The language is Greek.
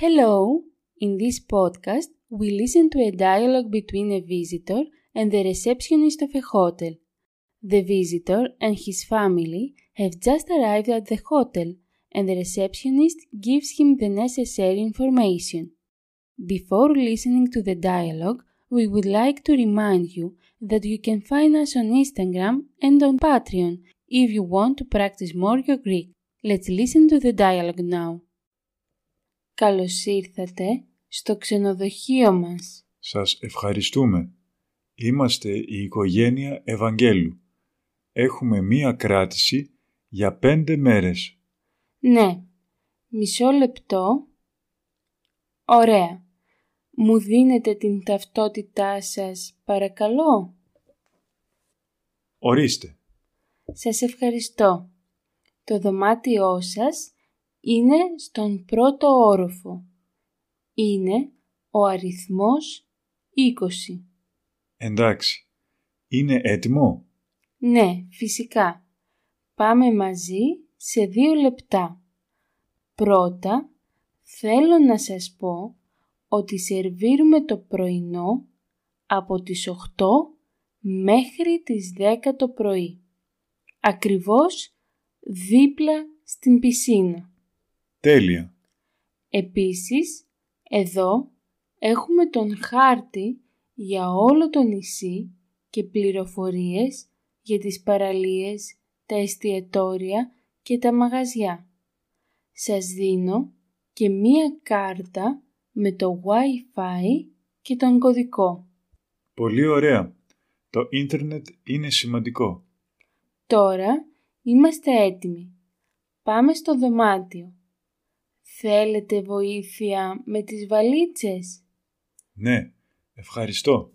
Hello! In this podcast, we listen to a dialogue between a visitor and the receptionist of a hotel. The visitor and his family have just arrived at the hotel and the receptionist gives him the necessary information. Before listening to the dialogue, we would like to remind you that you can find us on Instagram and on Patreon if you want to practice more your Greek. Let's listen to the dialogue now. Καλώς ήρθατε στο ξενοδοχείο μας. Σας ευχαριστούμε. Είμαστε η οικογένεια Ευαγγέλου. Έχουμε μία κράτηση για πέντε μέρες. Ναι. Μισό λεπτό. Ωραία. Μου δίνετε την ταυτότητά σας, παρακαλώ. Ορίστε. Σας ευχαριστώ. Το δωμάτιό σας είναι στον πρώτο όροφο. Είναι ο αριθμός 20. Εντάξει. Είναι έτοιμο; Ναι, φυσικά. Πάμε μαζί σε δύο λεπτά. Πρώτα, θέλω να σας πω ότι σερβίρουμε το πρωινό από τις 8 μέχρι τις 10 το πρωί. Ακριβώς δίπλα στην πισίνα. Τέλεια. Επίσης, εδώ έχουμε τον χάρτη για όλο το νησί και πληροφορίες για τις παραλίες, τα εστιατόρια και τα μαγαζιά. Σας δίνω και μία κάρτα με το Wi-Fi και τον κωδικό. Πολύ ωραία. Το ίντερνετ είναι σημαντικό. Τώρα είμαστε έτοιμοι. Πάμε στο δωμάτιο. Θέλετε βοήθεια με τις βαλίτσες; Ναι, ευχαριστώ.